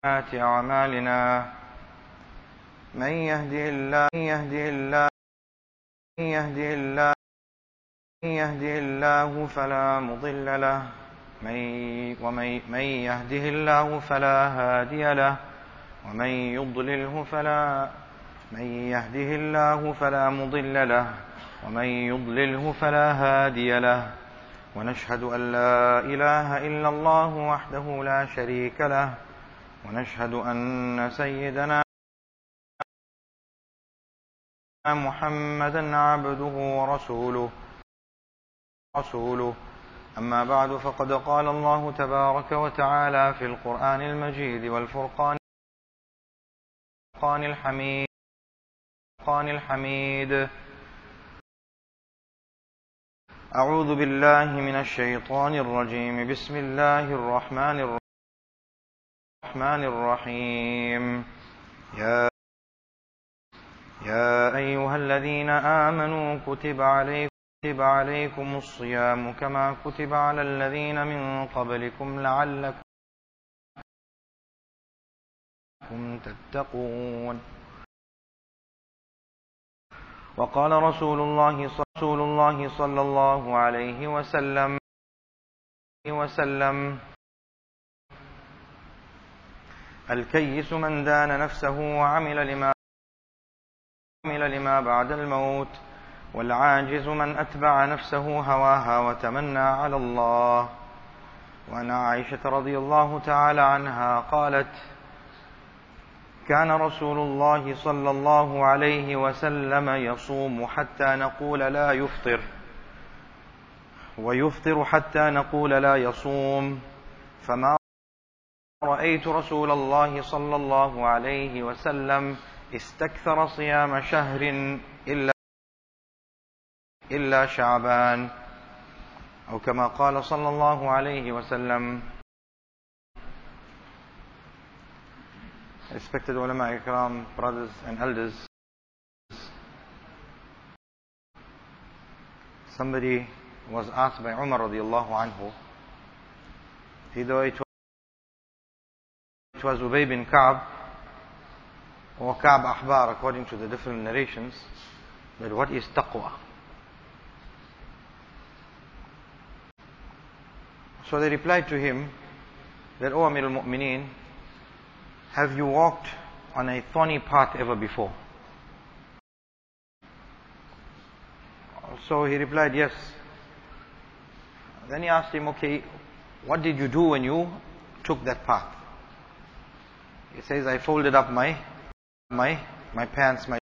سيئات أعمالنا من يهده الله من يهده الله من يهده الله من يهده الله فلا مضل له من ومن من يهده الله فلا هادي له ومن يضلله فلا من يهده الله فلا مضل له ومن يضلله فلا هادي له. ونشهد أن لا إله إلا الله وحده لا شريك له. ونشهد أن سيدنا محمدا عبده ورسوله. رسوله. أما بعد فقد قال الله تبارك وتعالى في القرآن المجيد والفرقان الفرقان الحميد. الفرقان الحميد. أعوذ بالله من الشيطان الرجيم. بسم الله الرحمن الرحمن الرحيم. يا يا أيها الذين آمنوا كتب عليكم كتب عليكم الصيام كما كتب على الذين من قبلكم لعلكم تتقون. وقال رسول الله رسول الله صلى الله عليه وسلم وسلم الكيس من دان نفسه وعمل لما عمل لما بعد الموت والعاجز من أتبع نفسه هواها وتمنى على الله. وأن عائشة رضي الله تعالى عنها قالت كان رسول الله صلى الله عليه وسلم يصوم حتى نقول لا يفطر ويفطر حتى نقول لا يصوم فما رأيت رسول الله صلى الله عليه وسلم استكثر صيام شهر إلا إلا شعبان أو كما قال صلى الله عليه وسلم Respected ulama ikram, brothers and elders, somebody was asked by Umar radiallahu anhu, either it it was Ubay bin Ka'b or Ka'b Ahbar according to the different narrations, that what is taqwa? So they replied to him that, O Amir al-Mu'mineen, have you walked on a thorny path ever before? So he replied, Yes. Then he asked him, Okay, what did you do when you took that path? He says, I folded up my my my pants, my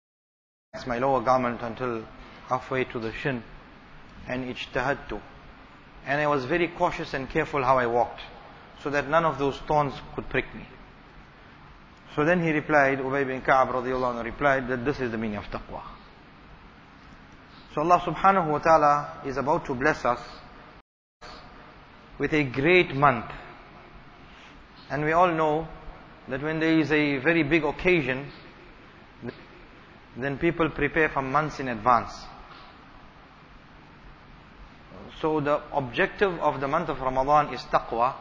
my lower garment until halfway to the shin and ijtahadtu. And I was very cautious and careful how I walked, so that none of those thorns could prick me. So then he replied, Ubay bin Ka'ab radiallahu anhu replied that this is the meaning of taqwa. So Allah subhanahu wa ta'ala is about to bless us with a great month. And we all know that when there is a very big occasion, then people prepare for months in advance. So the objective of the month of Ramadan is taqwa.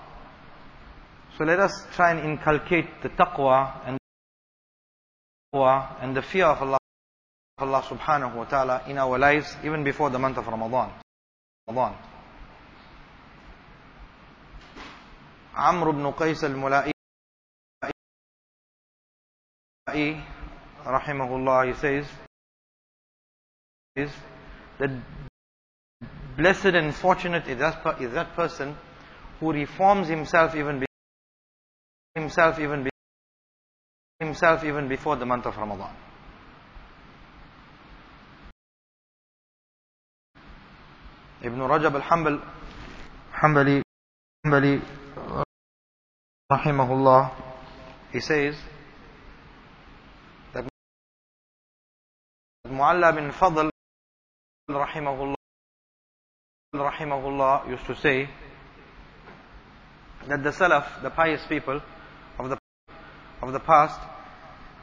So let us try and inculcate the taqwa and and the fear of Allah, Allah subhanahu wa ta'ala in our lives even before the month of Ramadan. Ramadan. Ibn Qais al-Mula'i rahimahullah he says is that blessed and fortunate is that, is that person who reforms himself even himself even himself even before the month of Ramadan. Ibn Rajab al-Hanbal Hanbali rahimahullah he says Mualla bin Fadl rahimahullah rahimahullah used to say that the Salaf, the pious people of the of the past,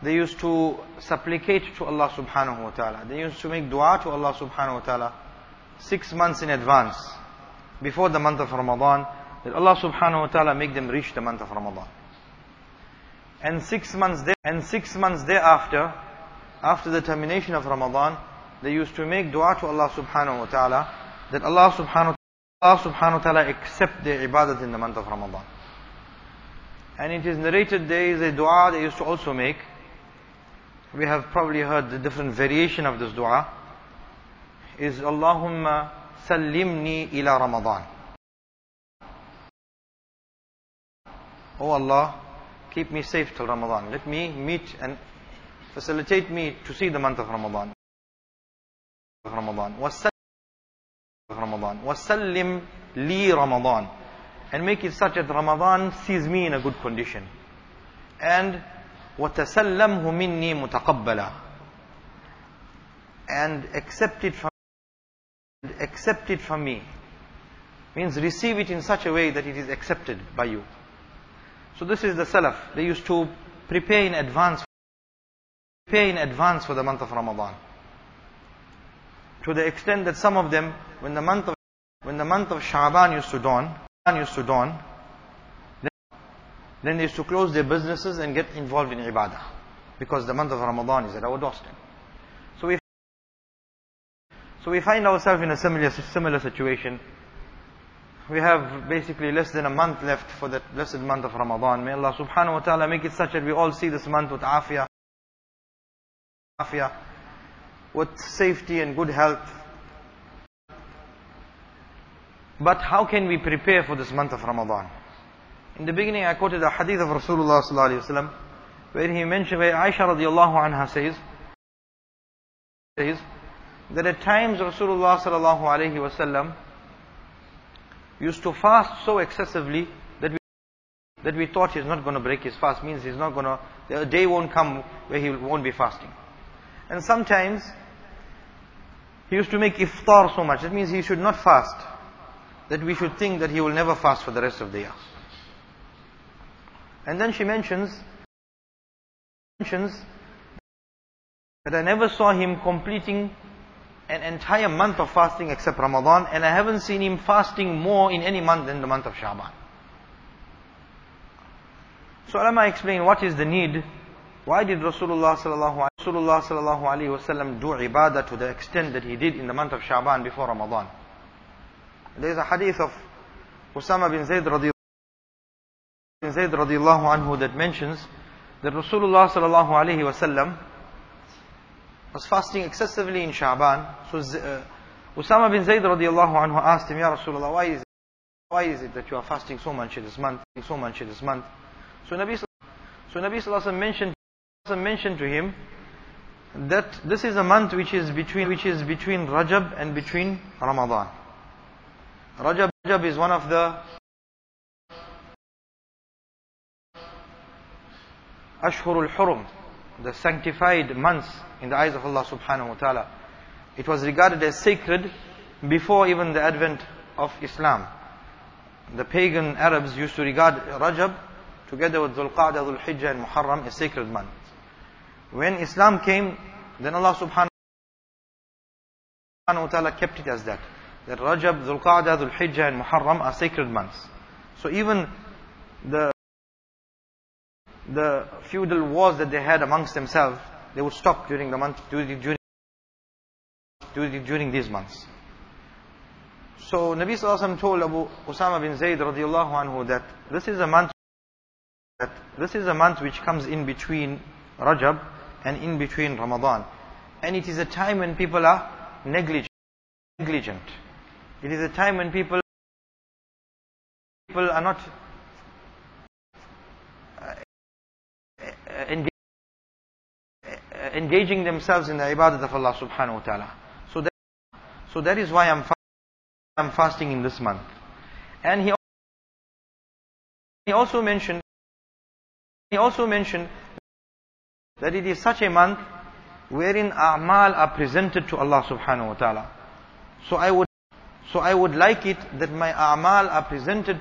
they used to supplicate to Allah subhanahu wa ta'ala. They used to make dua to Allah subhanahu wa ta'ala six months in advance, before the month of Ramadan, that Allah subhanahu wa ta'ala make them reach the month of Ramadan. And six months and six months thereafter, after the termination of Ramadan, they used to make dua to Allah subhanahu wa ta'ala that Allah subhanahu, Allah subhanahu wa ta'ala accept their ibadat in the month of Ramadan. And it is narrated there is a dua they used to also make. We have probably heard the different variation of this dua. Is Allahumma sallimni ila Ramadan. Oh Allah, keep me safe till Ramadan. Let me meet and facilitate me to see the month of Ramadan. Ramadan. Ramadan. Wasallim li Ramadan. And make it such that Ramadan sees me in a good condition. And وَتَسَلَّمْهُ مِنِّي مُتَقَبَّلًا And accept it from accept it from me. Means receive it in such a way that it is accepted by you. So this is the Salaf. They used to prepare in advance prepare in advance for the month of Ramadan. To the extent that some of them, when the month of when the month of used to dawn, used to dawn, then, they used to close their businesses and get involved in ibadah. Because the month of Ramadan is at our doorstep. So we so we find ourselves in a similar similar situation. We have basically less than a month left for that blessed month of Ramadan. May Allah subhanahu wa ta'ala make it such that we all see this month with afiyah, afiyah, with safety and good health. But how can we prepare for this month of Ramadan? In the beginning I quoted a hadith of Rasulullah sallallahu where he mentioned, where Aisha radiallahu anha says, says that at times Rasulullah sallallahu alaihi wasallam used to fast so excessively that we, that we thought he's not going to break his fast. Means he's not going to, the day won't come where he won't be fasting. And sometimes he used to make iftar so much. That means he should not fast. That we should think that he will never fast for the rest of the year. And then she mentions, mentions that I never saw him completing an entire month of fasting except Ramadan, and I haven't seen him fasting more in any month than the month of Shaban. So ulama explain what is the need. Why did Rasulullah sallallahu alaihi wasallam do ibadah to the extent that he did in the month of Shaban before Ramadan? There is a hadith of Usama bin Zayd radiyallahu anhu that mentions that Rasulullah sallallahu alaihi wasallam was fasting excessively in Sha'ban. So uh, Usama bin Zayd radiallahu anhu asked him, Ya Rasulullah, why is it, why is it that you are fasting so much this month, so much this month? So Nabi, so Nabi sallallahu mentioned, mentioned to him that this is a month which is between, which is between Rajab and between Ramadan. Rajab, Rajab is one of the Ashhurul Hurum, the sanctified months in the eyes of Allah subhanahu wa ta'ala. It was regarded as sacred before even the advent of Islam. The pagan Arabs used to regard Rajab together with Dhul Qa'dah, Dhul Hijjah and Muharram as sacred months. When Islam came, then Allah subhanahu wa ta'ala kept it as that. That Rajab, Dhul Qa'dah, Dhul Hijjah and Muharram are sacred months. So even the the feudal wars that they had amongst themselves, they would stop during the month, during, during, during these months. So Nabi Sallallahu told Abu Usama bin Zayd radiallahu anhu that this is a month that this is a month which comes in between Rajab and in between Ramadan. And it is a time when people are negligent. negligent. It is a time when people people are not uh, uh, engaging themselves in the ibadat of Allah subhanahu wa ta'ala. So that, so that is why I'm, I'm fasting in this month. And he also mentioned, he also mentioned that it is such a month wherein a'mal are presented to Allah subhanahu wa ta'ala. So I would, so I would like it that my a'mal are presented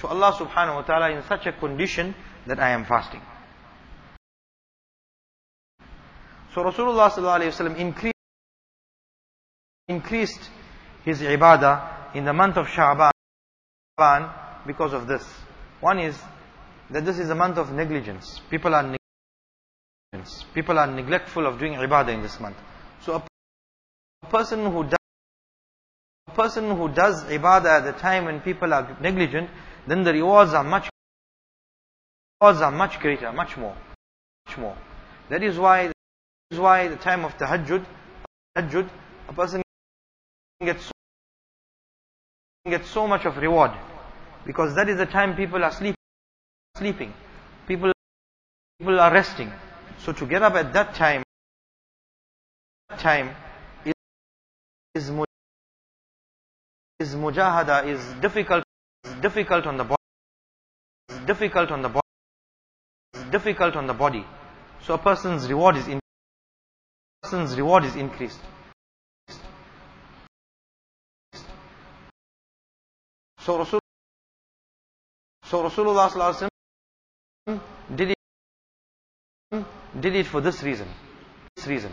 to Allah subhanahu wa ta'ala in such a condition that I am fasting. So Rasulullah sallallahu increased, increased his ibadah in the month of Sha'ban because of this. One is that this is a month of negligence. People are. People are neglectful of doing ibadah in this month. So a person who does a person who does ibadah at the time when people are negligent, then the rewards are much rewards are much greater, much more, much more. That is why that is why the time of tahajjud, tahajjud, a person gets so, gets so much of reward because that is the time people are sleeping sleeping. People, people are resting. So to get up at that time, that time is, is, mujahada, is difficult, is difficult on the body, is difficult on the body, is difficult on the body. So a person's reward is in, person's reward is increased. So Rasul, so Rasulullah did it, did it for this reason. This reason.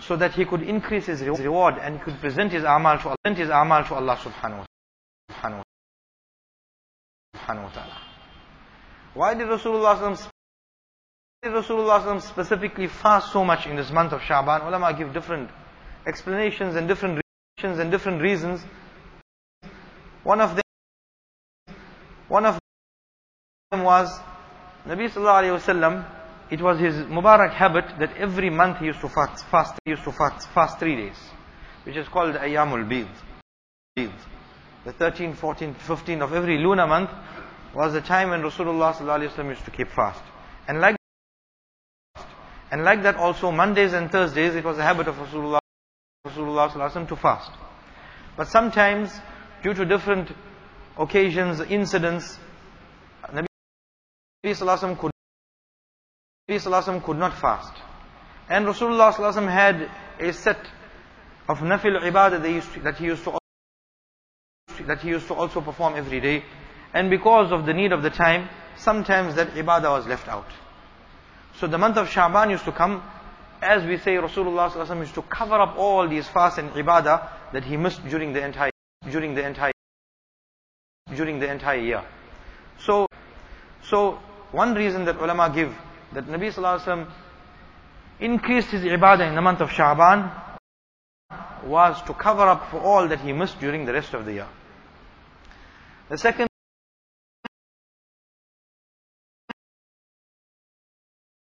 So that he could increase his reward and he could present his amal to Allah, present his amal to Allah subhanahu wa, ta'ala. Why did Rasulullah did Rasulullah specifically fast so much in this month of Shaban? Ulama give different explanations and different reasons and different reasons. One of them one of was Nabi sallallahu alayhi wasallam. It was his Mubarak habit that every month he used to fast. Fast. He used to fast. Fast three days, which is called Ayyamul Bid. The 13th, 14th, 15th of every lunar month was the time when Rasulullah sallallahu alayhi wasallam used to keep fast. And like and like that also Mondays and Thursdays it was a habit of Rasulullah Rasulullah sallallahu alayhi wasallam to fast. But sometimes due to different occasions, incidents, could, could not fast. And Rasulullah had a set of nafil ibadah that he used to, that he used to that he used to also perform every day. And because of the need of the time, sometimes that ibadah was left out. So the month of Shaban used to come, as we say, Rasulullah used to cover up all these fasts and ibadah that he missed during the entire during the entire during the entire year. So, so one reason that ulama give that Nabi Sallallahu Alaihi Wasallam increased his ibadah in the month of Sha'ban was to cover up for all that he missed during the rest of the year. The second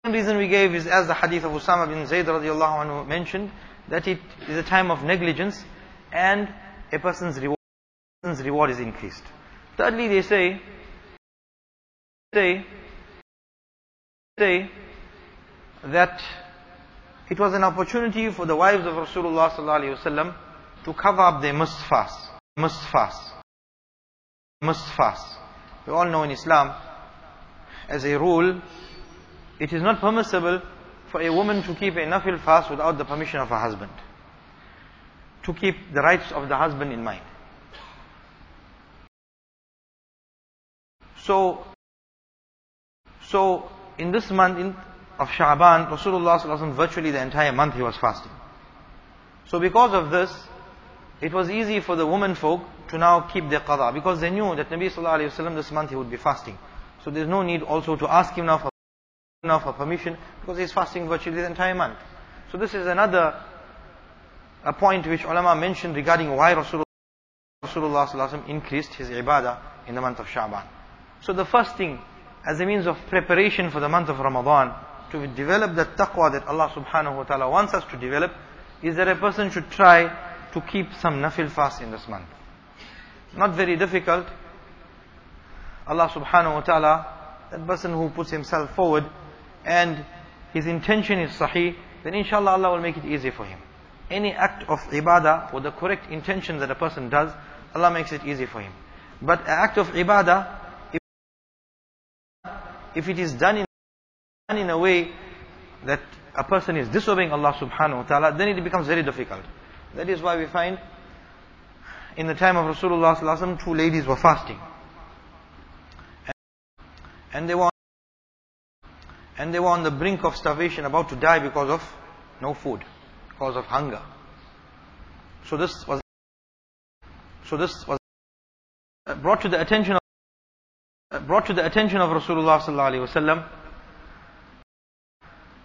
reason we gave is as the hadith of Usama bin Zayd radiallahu anhu mentioned that it is a time of negligence and a person's reward, person's reward is increased. Thirdly, they say, say, say that it was an opportunity for the wives of Rasulullah wasallam to cover up their fast, must fast. We all know in Islam, as a rule, it is not permissible for a woman to keep a nafil fast without the permission of her husband. To keep the rights of the husband in mind. So, so in this month in, of Sha'ban, Rasulullah virtually the entire month he was fasting. So because of this, it was easy for the women folk to now keep their qada because they knew that Nabi Sallallahu Alaihi Wasallam this month he would be fasting. So there's no need also to ask him now for, now for permission because he's fasting virtually the entire month. So this is another a point which ulama mentioned regarding why Rasulullah, Rasulullah increased his ibadah in the month of Sha'ban. So the first thing, as a means of preparation for the month of Ramadan, to develop the taqwa that Allah subhanahu wa ta'ala wants us to develop, is that a person should try to keep some nafil fast in this month. Not very difficult. Allah subhanahu wa ta'ala, that person who puts himself forward and his intention is sahih, then inshallah Allah will make it easy for him. Any act of ibadah with the correct intention that a person does, Allah makes it easy for him. But an act of ibadah if it is done in, a way that a person is disobeying Allah subhanahu wa ta'ala, then it becomes very difficult. That is why we find in the time of Rasulullah two ladies were fasting. And they were and they were on the brink of starvation, about to die because of no food, because of hunger. So this was so this was brought to the attention of, brought to the attention of Rasulullah sallallahu.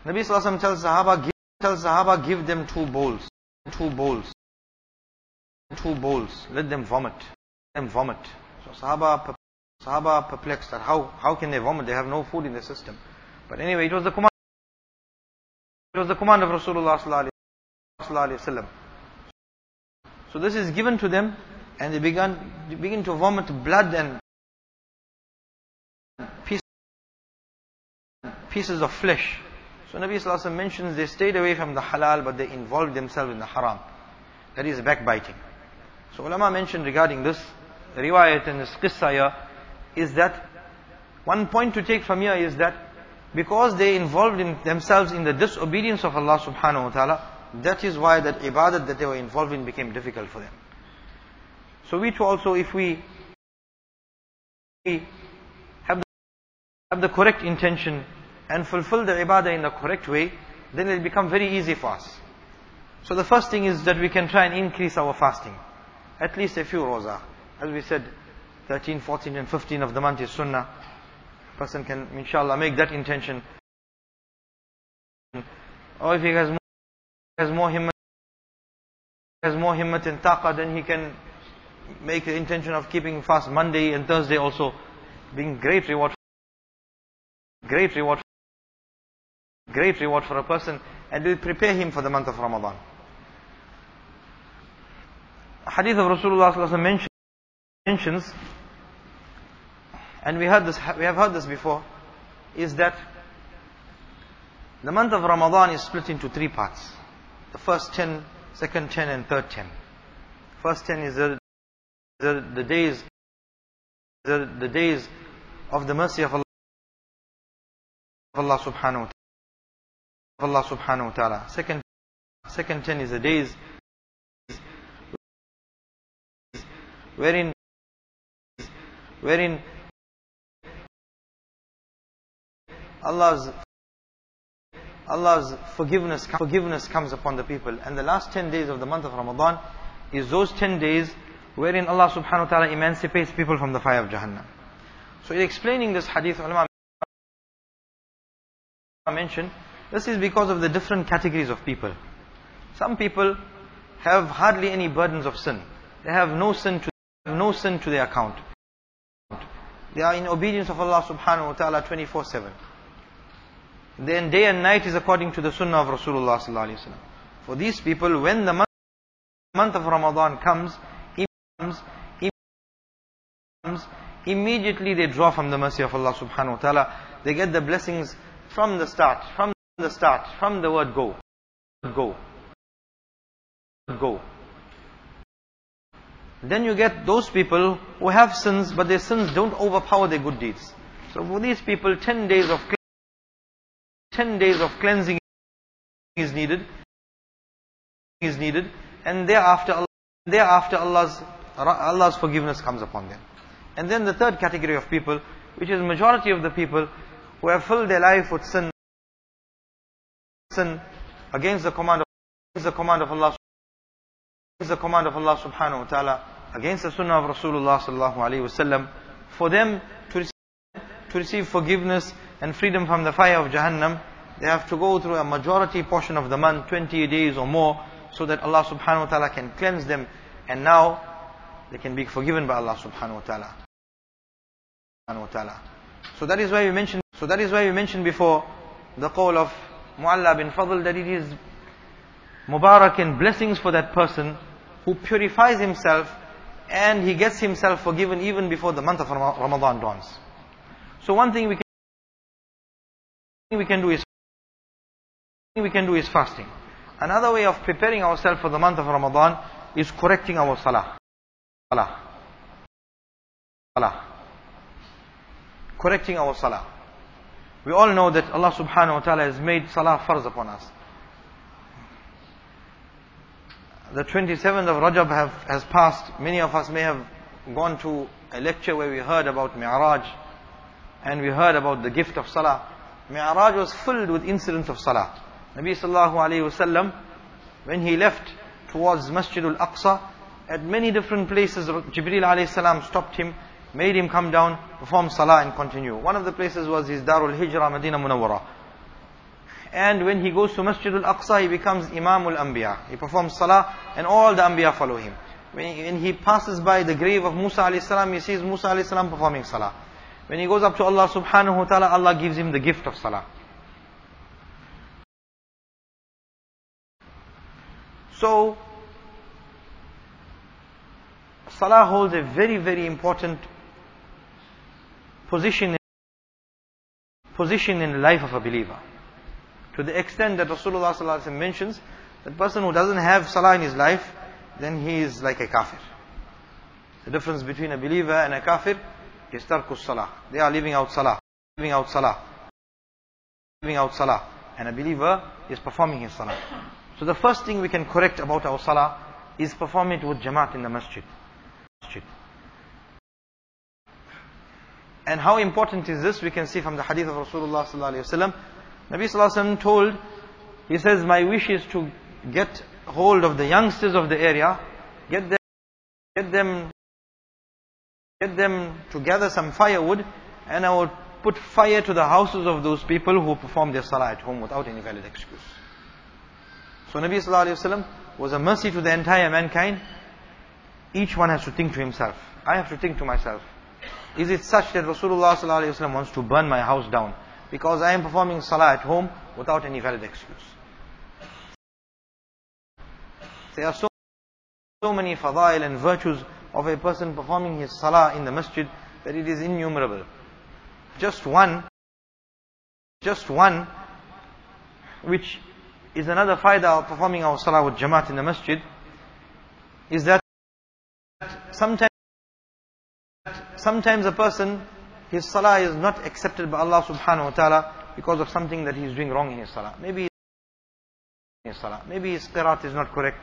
Nabi sallallahu tells Sahaba, give, tells Sahaba, give them two bowls, two bowls, two bowls. Let them vomit, let them vomit. So Sahaba, Sahaba perplexed that how how can they vomit? They have no food in their system. But anyway, it was the command. It was the command of Rasulullah sallallahu. So this is given to them and they began begin to vomit blood and pieces, pieces of flesh. So Nabi Sallallahu mentions they stayed away from the halal but they involved themselves in the haram. That is backbiting. So ulama mentioned regarding this, riwayat and this here, is that one point to take from here is that because they involved in themselves in the disobedience of Allah subhanahu wa ta'ala, that is why that ibadat that they were involved in became difficult for them. So we too also, if we have the correct intention and fulfill the ibadah in the correct way, then it will become very easy for us. So the first thing is that we can try and increase our fasting. At least a few roza. As we said, 13, 14 and 15 of the month is sunnah. A Person can, inshallah, make that intention. Or if he has more, has more himmat, has more himmat and taqah, then he can make the intention of keeping fast Monday and Thursday also, being great reward, great reward, great reward for a person, and will prepare him for the month of Ramadan. Hadith of Rasulullah mentions, and we heard this, we have heard this before, is that the month of Ramadan is split into three parts. The first ten, second ten, and third ten. First ten is the the, the days the, the days of the mercy of Allah, of Allah subhanahu wa ta'ala. Allah subhanahu wa ta'ala. Second, second ten is the days wherein wherein Allah's Allah's forgiveness forgiveness comes upon the people and the last 10 days of the month of Ramadan is those 10 days wherein Allah subhanahu wa ta'ala emancipates people from the fire of Jahannam. So in explaining this hadith, ulama mentioned, this is because of the different categories of people. Some people have hardly any burdens of sin. They have no sin to, no sin to their account. They are in obedience of Allah subhanahu wa ta'ala 24-7. Then day and night is according to the sunnah of Rasulullah sallallahu alaihi wasallam. For these people, when the month of Ramadan comes, comes, immediately they draw from the mercy of Allah subhanahu wa ta'ala. They get the blessings from the start, from the start, from the word go. Go. Go. Then you get those people who have sins, but their sins don't overpower their good deeds. So for these people, 10 days of 10 days of cleansing is needed, is needed, and thereafter, thereafter Allah's Allah's forgiveness comes upon them. And then the third category of people, which is majority of the people who have filled their life with sin, sin against the command of, against the command of Allah, against the command of Allah subhanahu wa ta'ala, against the sunnah of Rasulullah sallallahu alayhi wasallam, for them to receive, to receive forgiveness and freedom from the fire of Jahannam, they have to go through a majority portion of the month, 20 days or more, so that Allah subhanahu wa ta'ala can cleanse them. And now they can be forgiven by Allah. Subhanahu wa ta'ala. So that is why we mentioned, so that is why we mentioned before the call of Mu'alla bin Fadl that it is Mubarak and blessings for that person who purifies himself and he gets himself forgiven even before the month of Ramadan dawns. So one thing we can, we can do is we can do is fasting. Another way of preparing ourselves for the month of Ramadan is correcting our salah. Salah. Salah. Correcting our salah. We all know that Allah subhanahu wa ta'ala has made salah farz upon us. The 27th of Rajab have, has passed. Many of us may have gone to a lecture where we heard about Mi'raj and we heard about the gift of salah. Mi'raj was filled with incidents of salah. Nabi sallallahu alayhi wasallam, when he left towards Masjid al-Aqsa, At many different places, Jibreel alayhi salam stopped him, made him come down, perform salah and continue. One of the places was his Darul Hijrah, Medina Munawwara. And when he goes to Masjid al-Aqsa, he becomes Imam al-Anbiya. He performs salah and all the Anbiya follow him. When he passes by the grave of Musa alayhi salam, he sees Musa alayhi salam performing salah. When he goes up to Allah subhanahu wa ta'ala, Allah gives him the gift of salah. So, salah holds a very, very important position position in the life of a believer. To the extent that Rasulullah mentions, that person who doesn't have salah in his life, then he is like a kafir. The difference between a believer and a kafir is tarkus salah. They are living out salah, living out salah, living out salah. And a believer is performing his salah. So the first thing we can correct about our salah is perform it with jamaat in the masjid. masjid. And how important is this? We can see from the hadith of Rasulullah sallallahu alaihi wasallam. Nabi sallallahu alaihi wasallam told, he says, my wish is to get hold of the youngsters of the area, get them, get them, get them to gather some firewood, and I will put fire to the houses of those people who perform their salah at home without any valid excuse. So Nabi Sallallahu Alaihi Wasallam was a mercy to the entire mankind. Each one has to think to himself. I have to think to myself. Is it such that Rasulullah Wasallam wants to burn my house down because I am performing salah at home without any valid excuse? There are so, so many fadail and virtues of a person performing his salah in the masjid that it is innumerable. Just one, just one, which is another faida of performing our salah with jamaat in the masjid, is that sometimes, sometimes a person, his salah is not accepted by Allah subhanahu wa ta'ala because of something that he is doing wrong in his salah. Maybe his salah. Maybe his qiraat is not correct.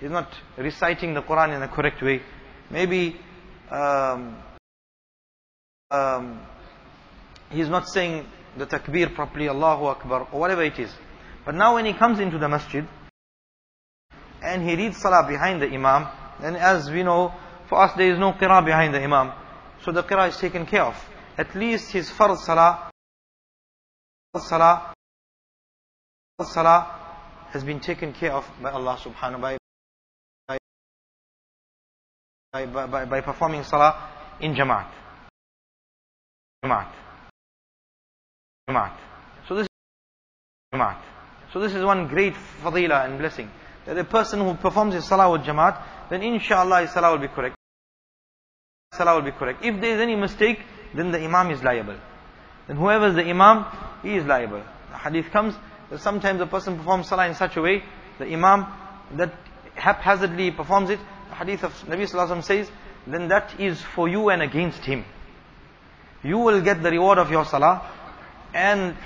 He's not reciting the Quran in the correct way. Maybe um, um, he's not saying the takbir properly, Allahu Akbar, or whatever it is. But now when he comes into the masjid, and he reads salah behind the imam, then as we know, for us there is no qira behind the imam. So the qira is taken care of. At least his farz salah, salah, salah has been taken care of by Allah subhanahu wa ta'ala by, by, by performing salah in Jamaat. Jamaat. Jamaat. So this is Jamaat. So this is one great fadila and blessing. That a person who performs his salah with Jamaat, then inshallah his salah will be correct. Salah will be correct. If there is any mistake, then the Imam is liable. Then whoever is the Imam, he is liable. The hadith comes that sometimes a person performs salah in such a way, the Imam that haphazardly performs it, the hadith of Nabi Sallallahu says, then that is for you and against him. You will get the reward of your salah and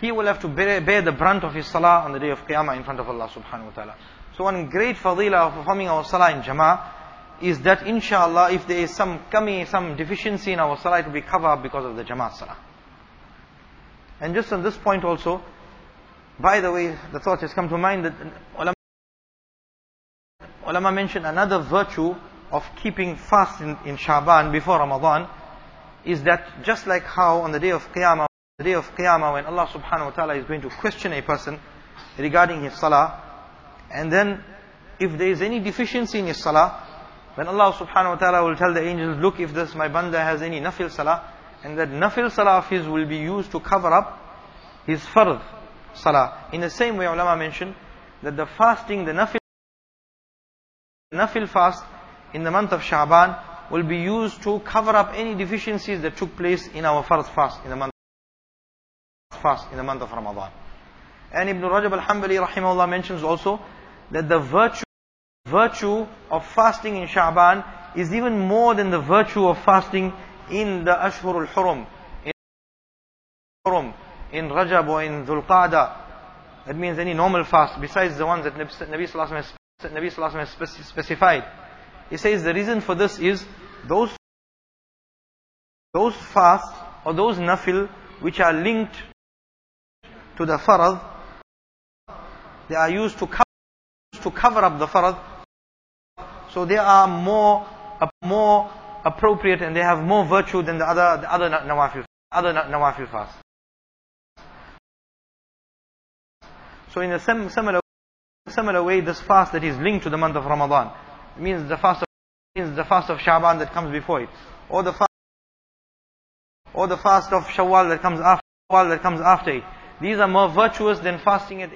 he will have to bear, bear, the brunt of his salah on the day of Qiyamah in front of Allah subhanahu wa ta'ala. So one great fadila of performing our salah in jama'ah is that inshallah if there is some kami, some deficiency in our salah it will be covered because of the jama'ah salah. And just on this point also, by the way, the thought has come to mind that ulama mentioned another virtue of keeping fast in, in Shaban before Ramadan is that just like how on the day of Qiyamah, the day of Qiyamah when Allah subhanahu wa ta'ala is going to question a person regarding his salah, and then if there is any deficiency in his salah, then Allah subhanahu wa ta'ala will tell the angels, look if this my banda has any nafil salah, and that nafil salah of his will be used to cover up his fard salah. In the same way ulama mentioned that the fasting, the nafil Nafil fast in the month of Shaban will be used to cover up any deficiencies that took place in our first fast in the month fast in the month of Ramadan. And Ibn Rajab al-Hanbali rahimahullah mentions also that the virtue virtue of fasting in Shaban is even more than the virtue of fasting in the Ashhur al-Hurum in Hurum in Rajab or in Dhul Qa'dah that means any normal fast besides the ones that Nabi Sallallahu Alaihi Wasallam has specified. He says the reason for this is those those fasts or those nafil which are linked to the farad, they are used to cover, to cover up the farad So they are more, more appropriate and they have more virtue than the other, the other nawafil, other nawafil fasts. So in a similar, similar way, this fast that is linked to the month of Ramadan, means the fast of, means the fast of Shaban that comes before it, or the fast, or the fast of Shawwal that comes after, that comes after it. These are more virtuous than fasting at